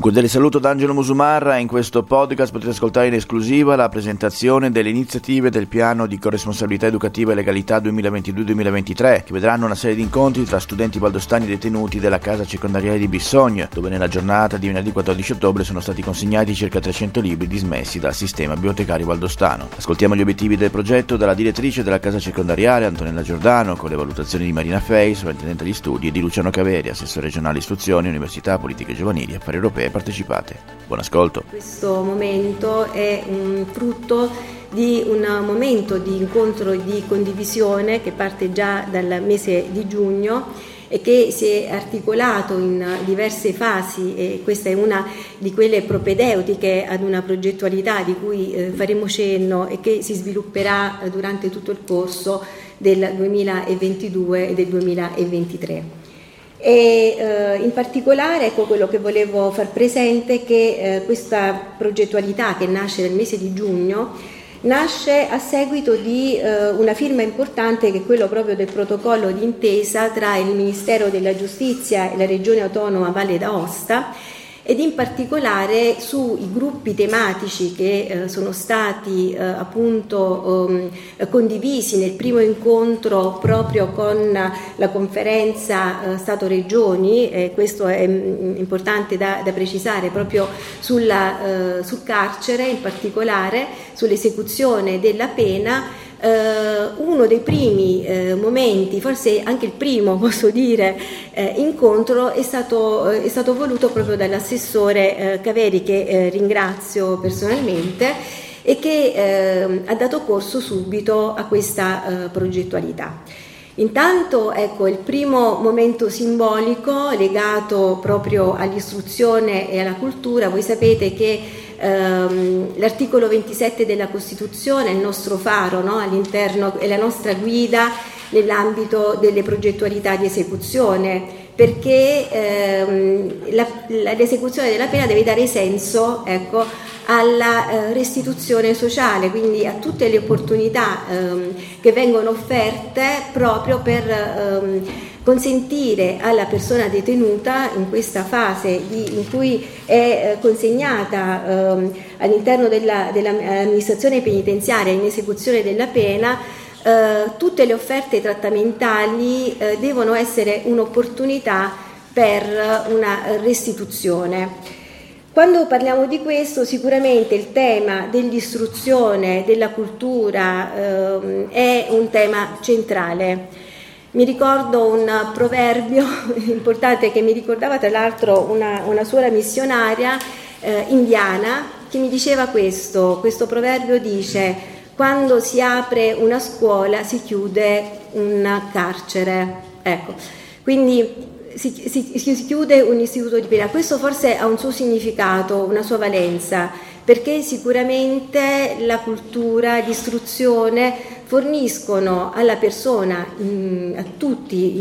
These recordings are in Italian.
Cordiale saluto da Angelo Musumarra. In questo podcast potete ascoltare in esclusiva la presentazione delle iniziative del piano di corresponsabilità educativa e legalità 2022-2023, che vedranno una serie di incontri tra studenti valdostani detenuti della casa circondariale di Bisogno, dove nella giornata di venerdì 14 ottobre sono stati consegnati circa 300 libri dismessi dal sistema bibliotecario valdostano. Ascoltiamo gli obiettivi del progetto dalla direttrice della casa circondariale Antonella Giordano, con le valutazioni di Marina Fei, sovrintendente agli studi, e di Luciano Caveri, assessore regionale istruzione, università, politiche giovanili e affari europei europee partecipate. Buon ascolto. Questo momento è un frutto di un momento di incontro e di condivisione che parte già dal mese di giugno e che si è articolato in diverse fasi e questa è una di quelle propedeutiche ad una progettualità di cui eh, faremo cenno e che si svilupperà durante tutto il corso del 2022 e del 2023 e eh, in particolare ecco quello che volevo far presente è che eh, questa progettualità che nasce nel mese di giugno nasce a seguito di eh, una firma importante che è quello proprio del protocollo d'intesa tra il Ministero della Giustizia e la Regione Autonoma Valle d'Aosta ed in particolare sui gruppi tematici che eh, sono stati eh, appunto um, condivisi nel primo incontro proprio con la conferenza eh, Stato-Regioni, questo è mh, mm, importante da, da, precisare proprio sulla, eh, sul carcere, in particolare sull'esecuzione della pena uno dei primi eh, momenti, forse anche il primo posso dire, eh, incontro è stato, eh, è stato, voluto proprio dall'assessore eh, Caveri che eh, ringrazio personalmente e che ha dato corso subito a questa progettualità. Intanto ecco il primo momento simbolico legato proprio all'istruzione e alla cultura, voi sapete che ehm, l'articolo 27 della Costituzione è il nostro faro no? all'interno, è la nostra guida nell'ambito delle progettualità di esecuzione perché ehm, la, la, l'esecuzione della pena deve dare senso ecco, alla eh, restituzione sociale, quindi a tutte le opportunità ehm, che vengono offerte proprio per ehm, consentire alla persona detenuta in questa fase di, in cui è eh, consegnata ehm, all'interno della, dell'amministrazione penitenziaria in esecuzione della pena eh, tutte le offerte trattamentali eh, devono essere un'opportunità per una restituzione. Quando parliamo di questo, sicuramente il tema dell'istruzione, della cultura eh, è un tema centrale. Mi ricordo un proverbio importante che mi ricordava tra l'altro una, una suora missionaria eh, indiana che mi diceva questo, questo proverbio dice quando si apre una scuola si chiude un carcere. Ecco, quindi si, si, si, chiude un istituto di pena. Questo forse ha un suo significato, una sua valenza, perché sicuramente la cultura, l'istruzione forniscono alla persona, a tutti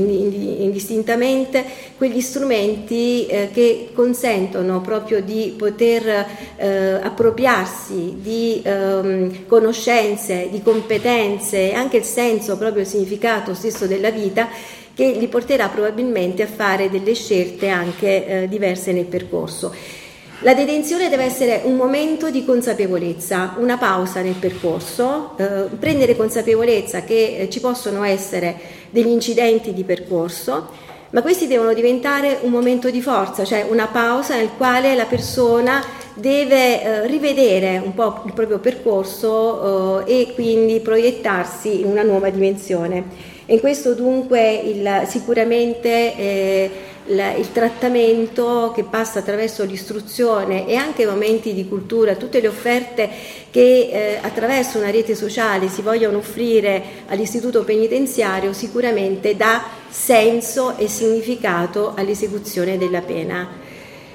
indistintamente, quegli strumenti eh, che consentono proprio di poter eh, appropriarsi di ehm, conoscenze, di competenze, anche il senso, proprio il significato stesso della vita che li porterà probabilmente a fare delle scelte anche eh, diverse nel percorso. La detenzione deve essere un momento di consapevolezza, una pausa nel percorso, eh, prendere consapevolezza che eh, ci possono essere degli incidenti di percorso, ma questi devono diventare un momento di forza, cioè una pausa nel quale la persona deve eh, rivedere un po' il proprio percorso eh, e quindi proiettarsi in una nuova dimensione. E in questo dunque il, sicuramente eh, il, trattamento che passa attraverso l'istruzione e anche momenti di cultura, tutte le offerte che eh, attraverso una rete sociale si vogliono offrire all'istituto penitenziario sicuramente dà senso e significato all'esecuzione della pena.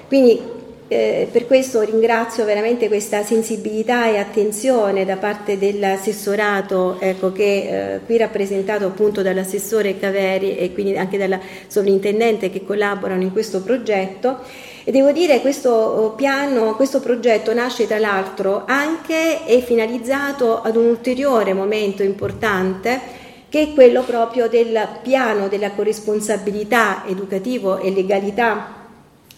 Quindi eh, per questo ringrazio veramente questa sensibilità e attenzione da parte dell'assessorato ecco, che eh, qui rappresentato appunto dall'assessore Caveri e quindi anche dalla sovrintendente che collaborano in questo progetto. E devo dire che questo oh, piano, questo progetto nasce tra l'altro anche e finalizzato ad un ulteriore momento importante che è quello proprio del piano della corresponsabilità educativo e legalità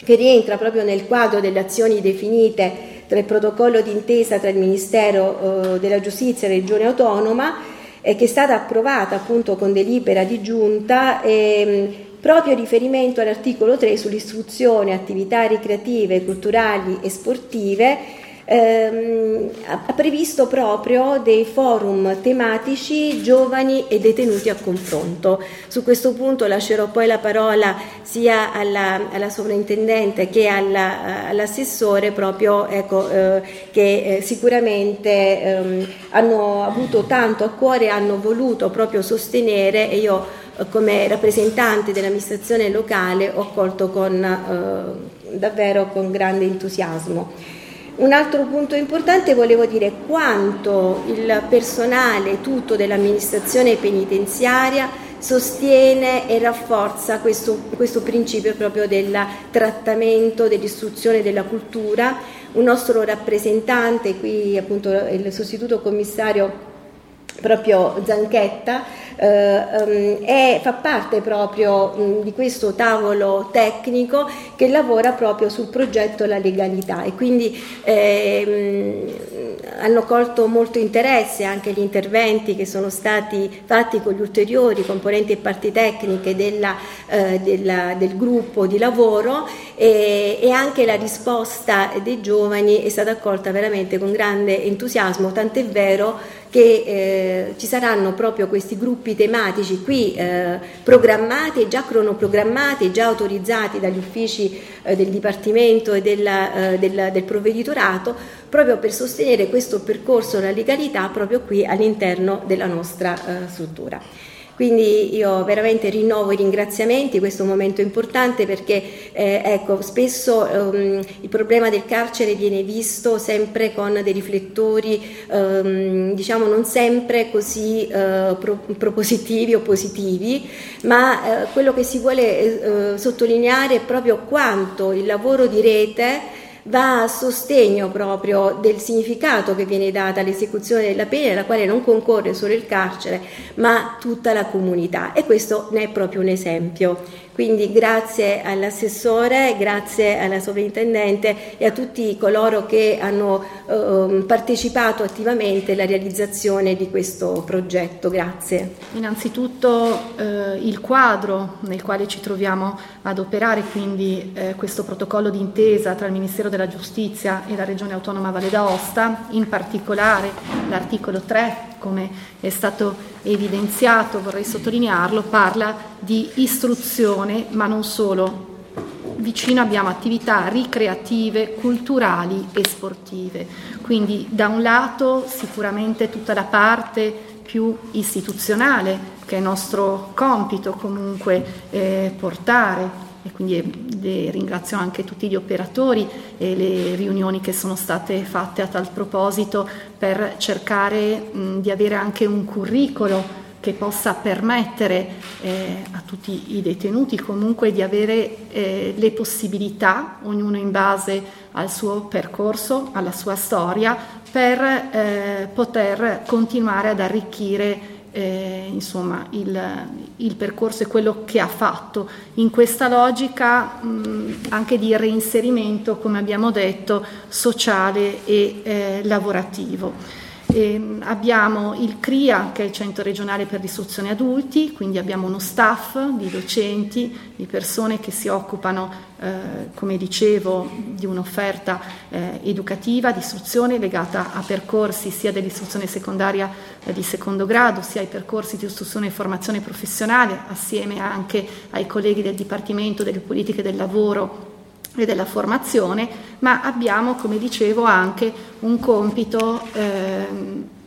che rientra proprio nel quadro delle azioni definite tra il protocollo d'intesa tra il Ministero eh, della Giustizia e la Regione Autonoma, che è stata approvata appunto con delibera di giunta. Eh, proprio riferimento all'articolo 3 sull'istruzione, attività ricreative, culturali e sportive, ehm, ha previsto proprio dei forum tematici giovani e detenuti a confronto. Su questo punto lascerò poi la parola sia alla, alla sovrintendente che alla, all'assessore proprio ecco, eh, che eh, sicuramente ehm, hanno avuto tanto a cuore e hanno voluto proprio sostenere e io eh, come rappresentante dell'amministrazione locale ho accolto con, eh, davvero con grande entusiasmo. Un altro punto importante volevo dire quanto il personale tutto dell'amministrazione penitenziaria sostiene e rafforza questo, questo principio proprio del trattamento, dell'istruzione della cultura. Un nostro rappresentante, qui appunto il sostituto commissario proprio Zanchetta, eh, um, è, fa parte proprio um, di questo tavolo tecnico che lavora proprio sul progetto La legalità. E quindi eh, hanno colto molto interesse anche gli interventi che sono stati fatti con gli ulteriori componenti e parti tecniche della, eh, della, del gruppo di lavoro e, e anche la risposta dei giovani è stata accolta veramente con grande entusiasmo, tant'è vero che eh, ci saranno proprio questi gruppi tematici qui eh, programmati, già cronoprogrammati, già autorizzati dagli uffici eh, del Dipartimento e della, eh, del, del provveditorato, proprio per sostenere questo percorso della legalità proprio qui all'interno della nostra eh, struttura. Quindi io veramente rinnovo i ringraziamenti, questo è un momento importante perché eh, ecco, spesso um, il problema del carcere viene visto sempre con dei riflettori um, diciamo non sempre così uh, pro- propositivi o positivi, ma uh, quello che si vuole uh, sottolineare è proprio quanto il lavoro di rete va a sostegno proprio del significato che viene dato all'esecuzione della pena, alla quale non concorre solo il carcere, ma tutta la comunità. E questo ne è proprio un esempio. Quindi grazie all'assessore, grazie alla sovrintendente e a tutti coloro che hanno eh, partecipato attivamente alla realizzazione di questo progetto. Grazie. Innanzitutto eh, il quadro nel quale ci troviamo ad operare, quindi eh, questo protocollo d'intesa tra il Ministero della Giustizia e la Regione Autonoma Valle d'Aosta, in particolare l'articolo 3 come è stato evidenziato, vorrei sottolinearlo, parla di istruzione, ma non solo. Vicino abbiamo attività ricreative, culturali e sportive. Quindi da un lato sicuramente tutta la parte più istituzionale, che è nostro compito comunque eh, portare e quindi eh, ringrazio anche tutti gli operatori e le riunioni che sono state fatte a tal proposito per cercare mh, di avere anche un curriculum che possa permettere eh, a tutti i detenuti comunque di avere eh, le possibilità, ognuno in base al suo percorso, alla sua storia, per eh, poter continuare ad arricchire eh, insomma, il, il, percorso e quello che ha fatto in questa logica mh, anche di reinserimento, come abbiamo detto, sociale e eh, lavorativo. E abbiamo il CRIA, che è il Centro regionale per l'istruzione adulti, quindi abbiamo uno staff di docenti, di persone che si occupano, eh, come dicevo, di un'offerta eh, educativa, di istruzione legata a percorsi sia dell'istruzione secondaria eh, di secondo grado, sia ai percorsi di istruzione e formazione professionale, assieme anche ai colleghi del Dipartimento delle Politiche del Lavoro e della formazione, ma abbiamo, come dicevo, anche un compito eh,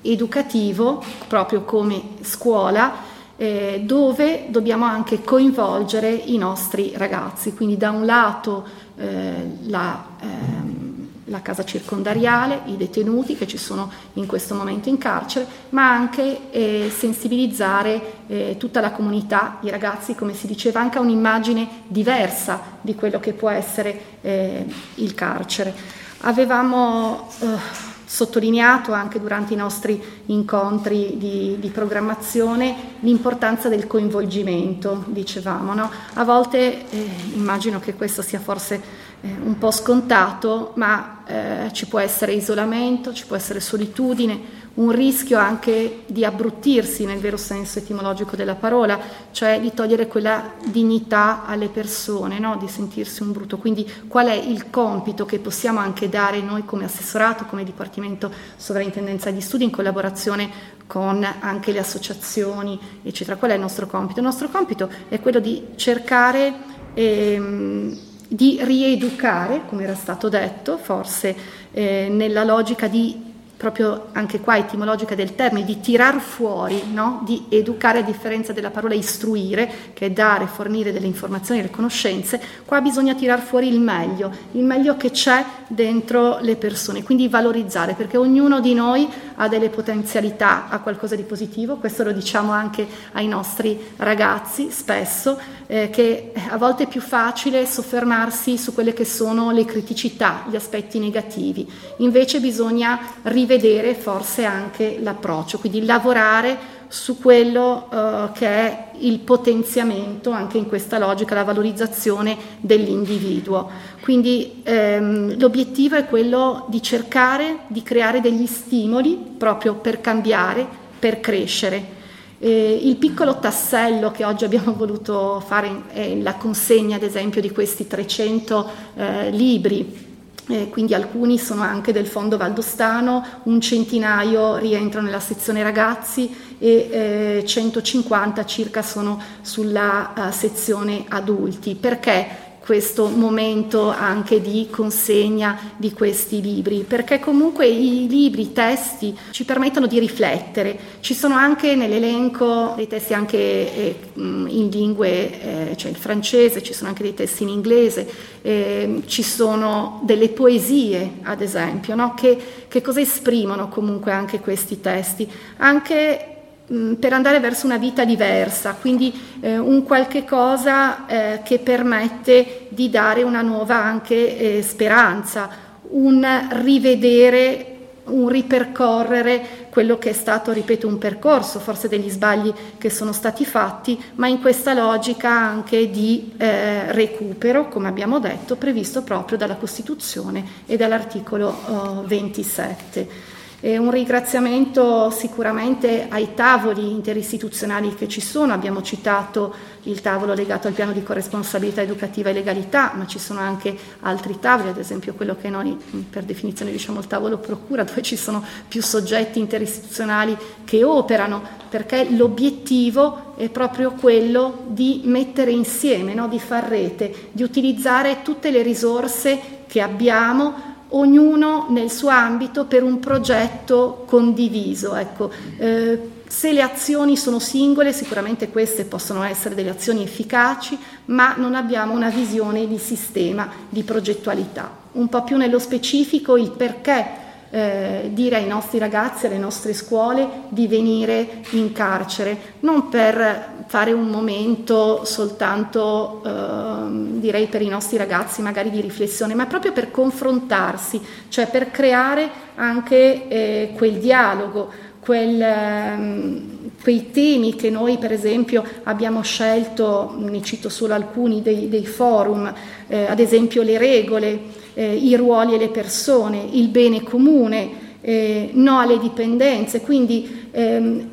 educativo, proprio come scuola, eh, dove dobbiamo anche coinvolgere i nostri ragazzi. Quindi da un lato eh, la ehm, la casa circondariale, i detenuti che ci sono in questo momento in carcere, ma anche eh, sensibilizzare eh, tutta la comunità, i ragazzi, come si diceva, anche a un'immagine diversa di quello che può essere eh, il carcere. Avevamo eh, sottolineato anche durante i nostri incontri di, di programmazione l'importanza del coinvolgimento, dicevamo. No? A volte eh, immagino che questo sia forse un po' scontato, ma eh, ci può essere isolamento, ci può essere solitudine, un rischio anche di abbruttirsi nel vero senso etimologico della parola, cioè di togliere quella dignità alle persone, no? di sentirsi un brutto. Quindi qual è il compito che possiamo anche dare noi come assessorato, come Dipartimento Sovrintendenza di Studi in collaborazione con anche le associazioni, eccetera. Qual è il nostro compito? Il nostro compito è quello di cercare ehm, di rieducare, come era stato detto, forse eh, nella logica di proprio anche qua etimologica del termine, di tirar fuori, no? di educare a differenza della parola istruire, che è dare, fornire delle informazioni e le conoscenze, qua bisogna tirar fuori il meglio, il meglio che c'è dentro le persone, quindi valorizzare, perché ognuno di noi ha delle potenzialità, ha qualcosa di positivo, questo lo diciamo anche ai nostri ragazzi spesso, eh, che a volte è più facile soffermarsi su quelle che sono le criticità, gli aspetti negativi, invece bisogna rivedere rivedere forse anche l'approccio, quindi lavorare su quello uh, che è il potenziamento, anche in questa logica, la valorizzazione dell'individuo. Quindi ehm, l'obiettivo è quello di cercare di creare degli stimoli proprio per cambiare, per crescere. Eh, il piccolo tassello che oggi abbiamo voluto fare è la consegna, ad esempio, di questi 300 eh, libri eh, quindi alcuni sono anche del fondo valdostano, un centinaio rientrano nella sezione ragazzi e eh, 150 circa sono sulla uh, sezione adulti. Perché? Questo momento anche di consegna di questi libri, perché comunque i libri, i testi ci permettono di riflettere. Ci sono anche nell'elenco dei testi anche eh, in lingue, eh, cioè il francese, ci sono anche dei testi in inglese, eh, ci sono delle poesie, ad esempio, no? che, che cosa esprimono comunque anche questi testi? Anche Mm, per andare verso una vita diversa, quindi eh, un qualche cosa eh, che permette di dare una nuova anche eh, speranza, un rivedere, un ripercorrere quello che è stato, ripeto, un percorso, forse degli sbagli che sono stati fatti, ma in questa logica anche di eh, recupero, come abbiamo detto, previsto proprio dalla Costituzione e dall'articolo 27. E un ringraziamento sicuramente ai tavoli interistituzionali che ci sono, abbiamo citato il tavolo legato al piano di corresponsabilità educativa e legalità, ma ci sono anche altri tavoli, ad esempio quello che noi per definizione diciamo il tavolo procura, dove ci sono più soggetti interistituzionali che operano, perché l'obiettivo è proprio quello di mettere insieme, no? di far rete, di utilizzare tutte le risorse che abbiamo ognuno nel suo ambito per un progetto condiviso. Ecco, eh, se le azioni sono singole, sicuramente queste possono essere delle azioni efficaci, ma non abbiamo una visione di sistema, di progettualità. Un po' più nello specifico il perché eh, dire ai nostri ragazzi, alle nostre scuole di venire in carcere, non per fare un momento soltanto, eh, direi per i nostri ragazzi magari di riflessione, ma proprio per confrontarsi, cioè per creare anche eh, quel dialogo, quel, ehm, quei temi che noi per esempio abbiamo scelto, ne cito solo alcuni dei, dei forum, eh, ad esempio le regole, eh, i ruoli e le persone, il bene comune, eh, no alle dipendenze, quindi ehm,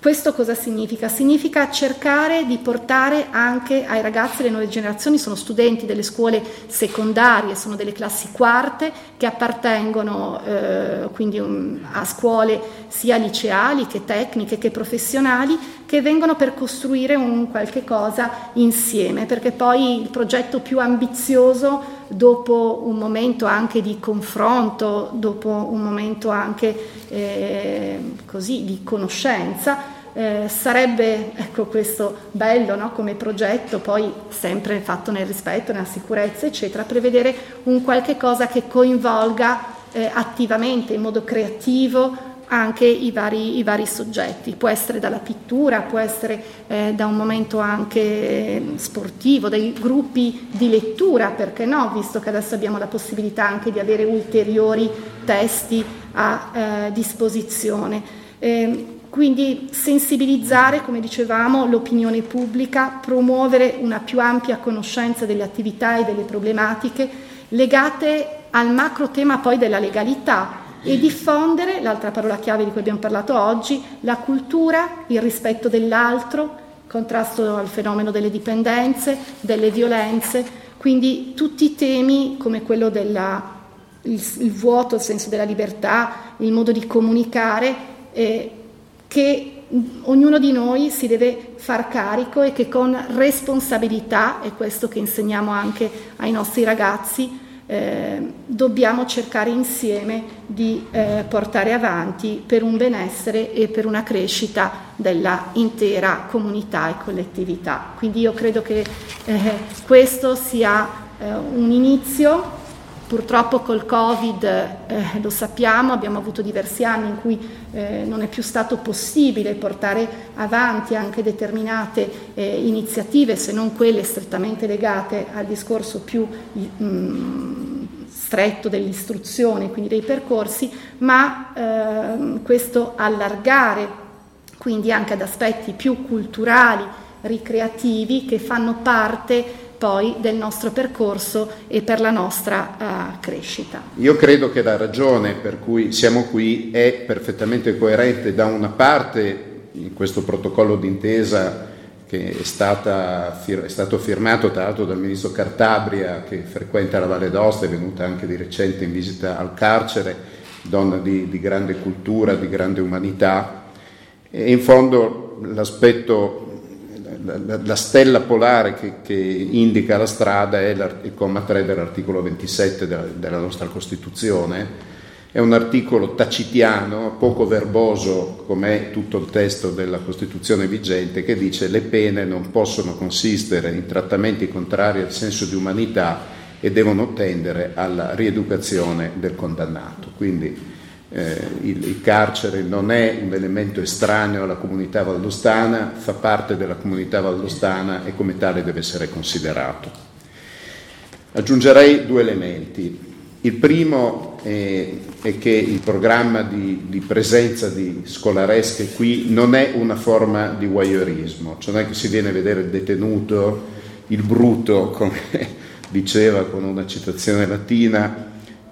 questo cosa significa? Significa cercare di portare anche ai ragazzi, le nuove generazioni, sono studenti delle scuole secondarie, sono delle classi quarte che appartengono eh, quindi um, a scuole sia liceali che tecniche che professionali che vengono per costruire un qualche cosa insieme, perché poi il progetto più ambizioso dopo un momento anche di confronto, dopo un momento anche eh, così di conoscenza, eh, sarebbe ecco, questo bello no? come progetto, poi sempre fatto nel rispetto, nella sicurezza, eccetera, prevedere un qualche cosa che coinvolga eh, attivamente, in modo creativo, anche i vari, i vari, soggetti. Può essere dalla pittura, può essere eh, da un momento anche eh, sportivo, dai gruppi di lettura, perché no, visto che adesso abbiamo la possibilità anche di avere ulteriori testi a eh, disposizione. Eh, quindi sensibilizzare, come dicevamo, l'opinione pubblica, promuovere una più ampia conoscenza delle attività e delle problematiche legate al macro tema poi della legalità e diffondere, l'altra parola chiave di cui abbiamo parlato oggi, la cultura, il rispetto dell'altro, contrasto al fenomeno delle dipendenze, delle violenze, quindi tutti i temi come quello del vuoto, il senso della libertà, il modo di comunicare, eh, che ognuno di noi si deve far carico e che con responsabilità, è questo che insegniamo anche ai nostri ragazzi, eh, dobbiamo cercare insieme di eh, portare avanti per un benessere e per una crescita della intera comunità e collettività. Quindi io credo che eh, questo sia eh, un inizio Purtroppo col Covid, eh, lo sappiamo, abbiamo avuto diversi anni in cui eh, non è più stato possibile portare avanti anche determinate eh, iniziative, se non quelle strettamente legate al discorso più mh, mm, stretto dell'istruzione, quindi dei percorsi, ma ehm, questo allargare quindi anche ad aspetti più culturali, ricreativi che fanno parte poi del nostro percorso e per la nostra uh, crescita. Io credo che la ragione per cui siamo qui è perfettamente coerente da una parte in questo protocollo d'intesa che è, stata, è, stato firmato tra l'altro dal ministro Cartabria che frequenta la Valle d'Osta, è venuta anche di recente in visita al carcere, donna di, di grande cultura, di grande umanità e in fondo l'aspetto la, la, stella polare che, che, indica la strada è il comma 3 dell'articolo 27 della, della, nostra Costituzione. È un articolo tacitiano, poco verboso come è tutto il testo della Costituzione vigente, che dice le pene non possono consistere in trattamenti contrari al senso di umanità e devono tendere alla rieducazione del condannato. Quindi eh, il, il, carcere non è un elemento estraneo alla comunità valdostana, fa parte della comunità valdostana e come tale deve essere considerato. Aggiungerei due elementi. Il primo è, è che il programma di, di, presenza di scolaresche qui non è una forma di voyeurismo, cioè non è che si viene a vedere il detenuto, il bruto, come diceva con una citazione latina,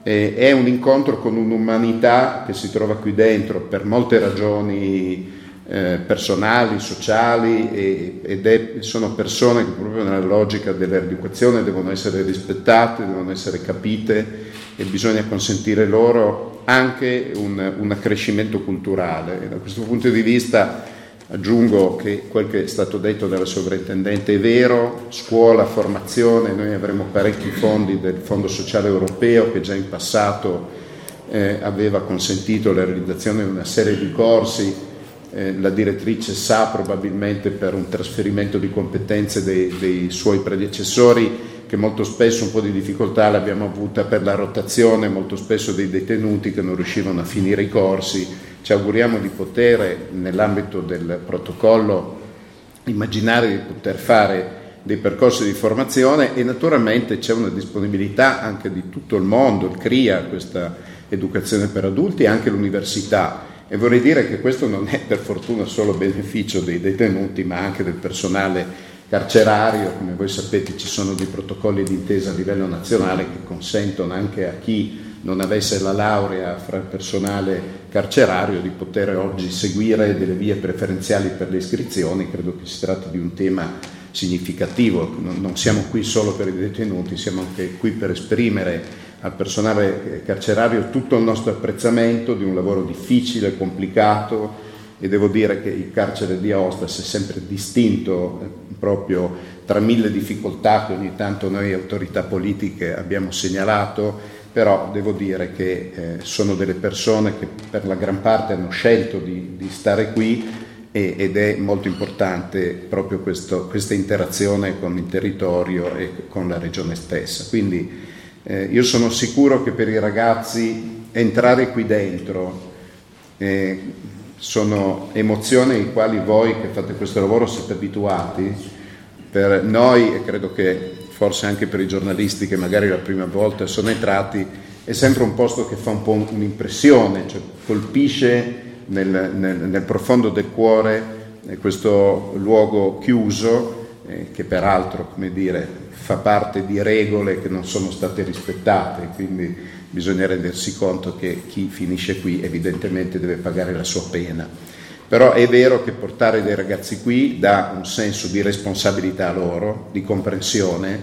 eh, è un incontro con un'umanità che si trova qui dentro per molte ragioni eh, personali, sociali e, ed è, sono persone che proprio nella logica dell'educazione devono essere rispettate, devono essere capite e bisogna consentire loro anche un, un accrescimento culturale. Da questo punto di vista Aggiungo che quel che è stato detto dalla sovrintendente è vero, scuola, formazione, noi avremo parecchi fondi del Fondo Sociale Europeo che già in passato eh, aveva consentito la realizzazione di una serie di corsi, eh, la direttrice sa probabilmente per un trasferimento di competenze dei, dei suoi predecessori che molto spesso un po' di difficoltà l'abbiamo avuta per la rotazione, molto spesso dei detenuti che non riuscivano a finire i corsi ci auguriamo di poter, nell'ambito del protocollo, immaginare di poter fare dei percorsi di formazione e naturalmente c'è una disponibilità anche di tutto il mondo, il CRIA, questa educazione per adulti e anche l'università. E vorrei dire che questo non è per fortuna solo beneficio dei detenuti, ma anche del personale carcerario. Come voi sapete ci sono dei protocolli d'intesa a livello nazionale che consentono anche a chi non avesse la laurea fra il personale carcerario di poter oggi seguire delle vie preferenziali per le iscrizioni, credo che si tratti di un tema significativo, non siamo qui solo per i detenuti, siamo anche qui per esprimere al personale carcerario tutto il nostro apprezzamento di un lavoro difficile, complicato e devo dire che il carcere di Aosta si è sempre distinto eh, proprio tra mille difficoltà che ogni tanto noi autorità politiche abbiamo segnalato però devo dire che eh, sono delle persone che per la gran parte hanno scelto di, di stare qui e, ed è molto importante proprio questo, questa interazione con il territorio e con la regione stessa. Quindi eh, io sono sicuro che per i ragazzi entrare qui dentro eh, sono emozioni ai quali voi che fate questo lavoro siete abituati. Per noi, e credo che forse anche per i giornalisti che magari la prima volta sono entrati, è sempre un posto che fa un po' un'impressione, cioè colpisce nel, nel, nel profondo del cuore eh, questo luogo chiuso, eh, che peraltro, come dire, fa parte di regole che non sono state rispettate, quindi bisogna rendersi conto che chi finisce qui evidentemente deve pagare la sua pena. Però è vero che portare dei ragazzi qui dà un senso di responsabilità a loro, di comprensione,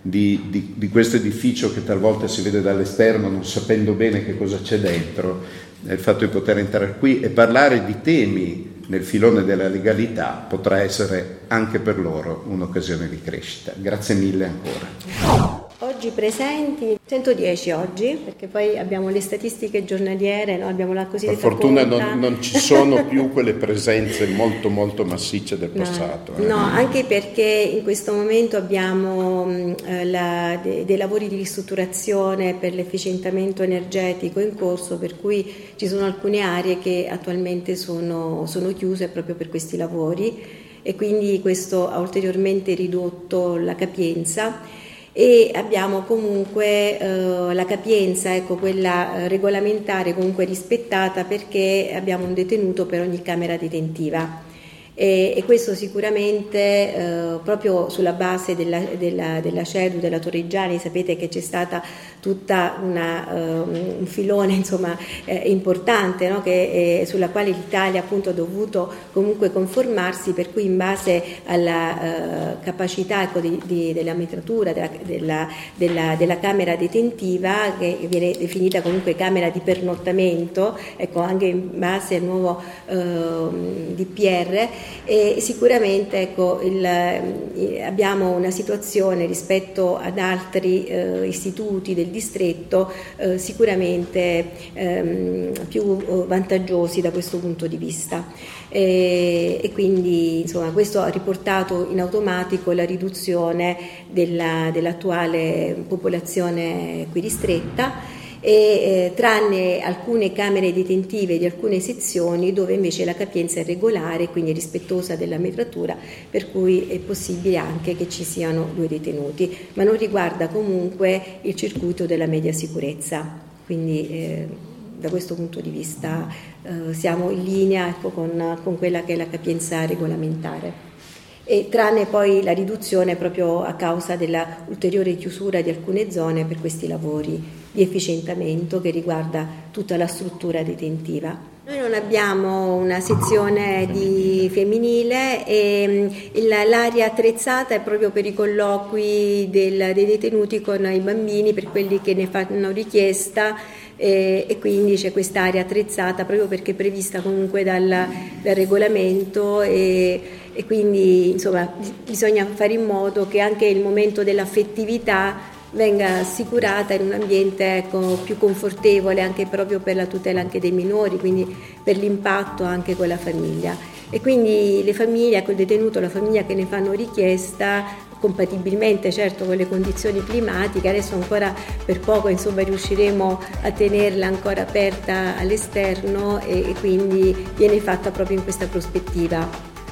di, di, di, questo edificio che talvolta si vede dall'esterno non sapendo bene che cosa c'è dentro, il fatto di poter entrare qui e parlare di temi nel filone della legalità potrà essere anche per loro un'occasione di crescita. Grazie mille ancora. Oggi presenti 110 oggi, perché poi abbiamo le statistiche giornaliere, no? abbiamo la cosiddetta Per fortuna non, non, ci sono più quelle presenze molto molto massicce del passato. No, eh. no anche perché in questo momento abbiamo eh, la, de, dei lavori di ristrutturazione per l'efficientamento energetico in corso, per cui ci sono alcune aree che attualmente sono, sono chiuse proprio per questi lavori e quindi questo ha ulteriormente ridotto la capienza e abbiamo comunque eh, la capienza, ecco, quella eh, regolamentare comunque rispettata perché abbiamo un detenuto per ogni camera detentiva. E, e questo sicuramente eh, proprio sulla base della, della, della CEDU, della Torreggiani, sapete che c'è stata tutta una, uh, un filone insomma, eh, importante no? che, eh, sulla quale l'Italia appunto ha dovuto comunque conformarsi, per cui in base alla uh, capacità ecco, di, di, della metratura della, della, della, della, camera detentiva, che viene definita comunque camera di pernottamento, ecco, anche in base al nuovo uh, DPR, e sicuramente ecco, il, eh, abbiamo una situazione rispetto ad altri eh, istituti del distretto eh, sicuramente ehm, più eh, vantaggiosi da questo punto di vista. E, e quindi insomma, questo ha riportato in automatico la riduzione della, dell'attuale popolazione qui ristretta e eh, tranne alcune camere detentive di alcune sezioni dove invece la capienza è regolare, quindi rispettosa della metratura, per cui è possibile anche che ci siano due detenuti, ma non riguarda comunque il circuito della media sicurezza. Quindi, eh, da questo punto di vista eh, siamo in linea ecco, con, con quella che è la capienza regolamentare e tranne poi la riduzione proprio a causa della ulteriore chiusura di alcune zone per questi lavori di efficientamento che riguarda tutta la struttura detentiva. Noi non abbiamo una sezione femminile e mm, l'area attrezzata è proprio per i colloqui del, dei detenuti con i bambini, per quelli che ne fanno richiesta e, e quindi c'è quest'area attrezzata proprio perché è prevista comunque dal, dal regolamento e, e quindi insomma bisogna fare in modo che anche il momento dell'affettività venga assicurata in un ambiente ecco, più confortevole anche proprio per la tutela anche dei minori, quindi per l'impatto anche con la famiglia. E quindi le famiglie, col detenuto, la famiglia che ne fanno richiesta, compatibilmente certo con le condizioni climatiche, adesso ancora per poco insomma, riusciremo a tenerla ancora aperta all'esterno e, e quindi viene fatta proprio in questa prospettiva.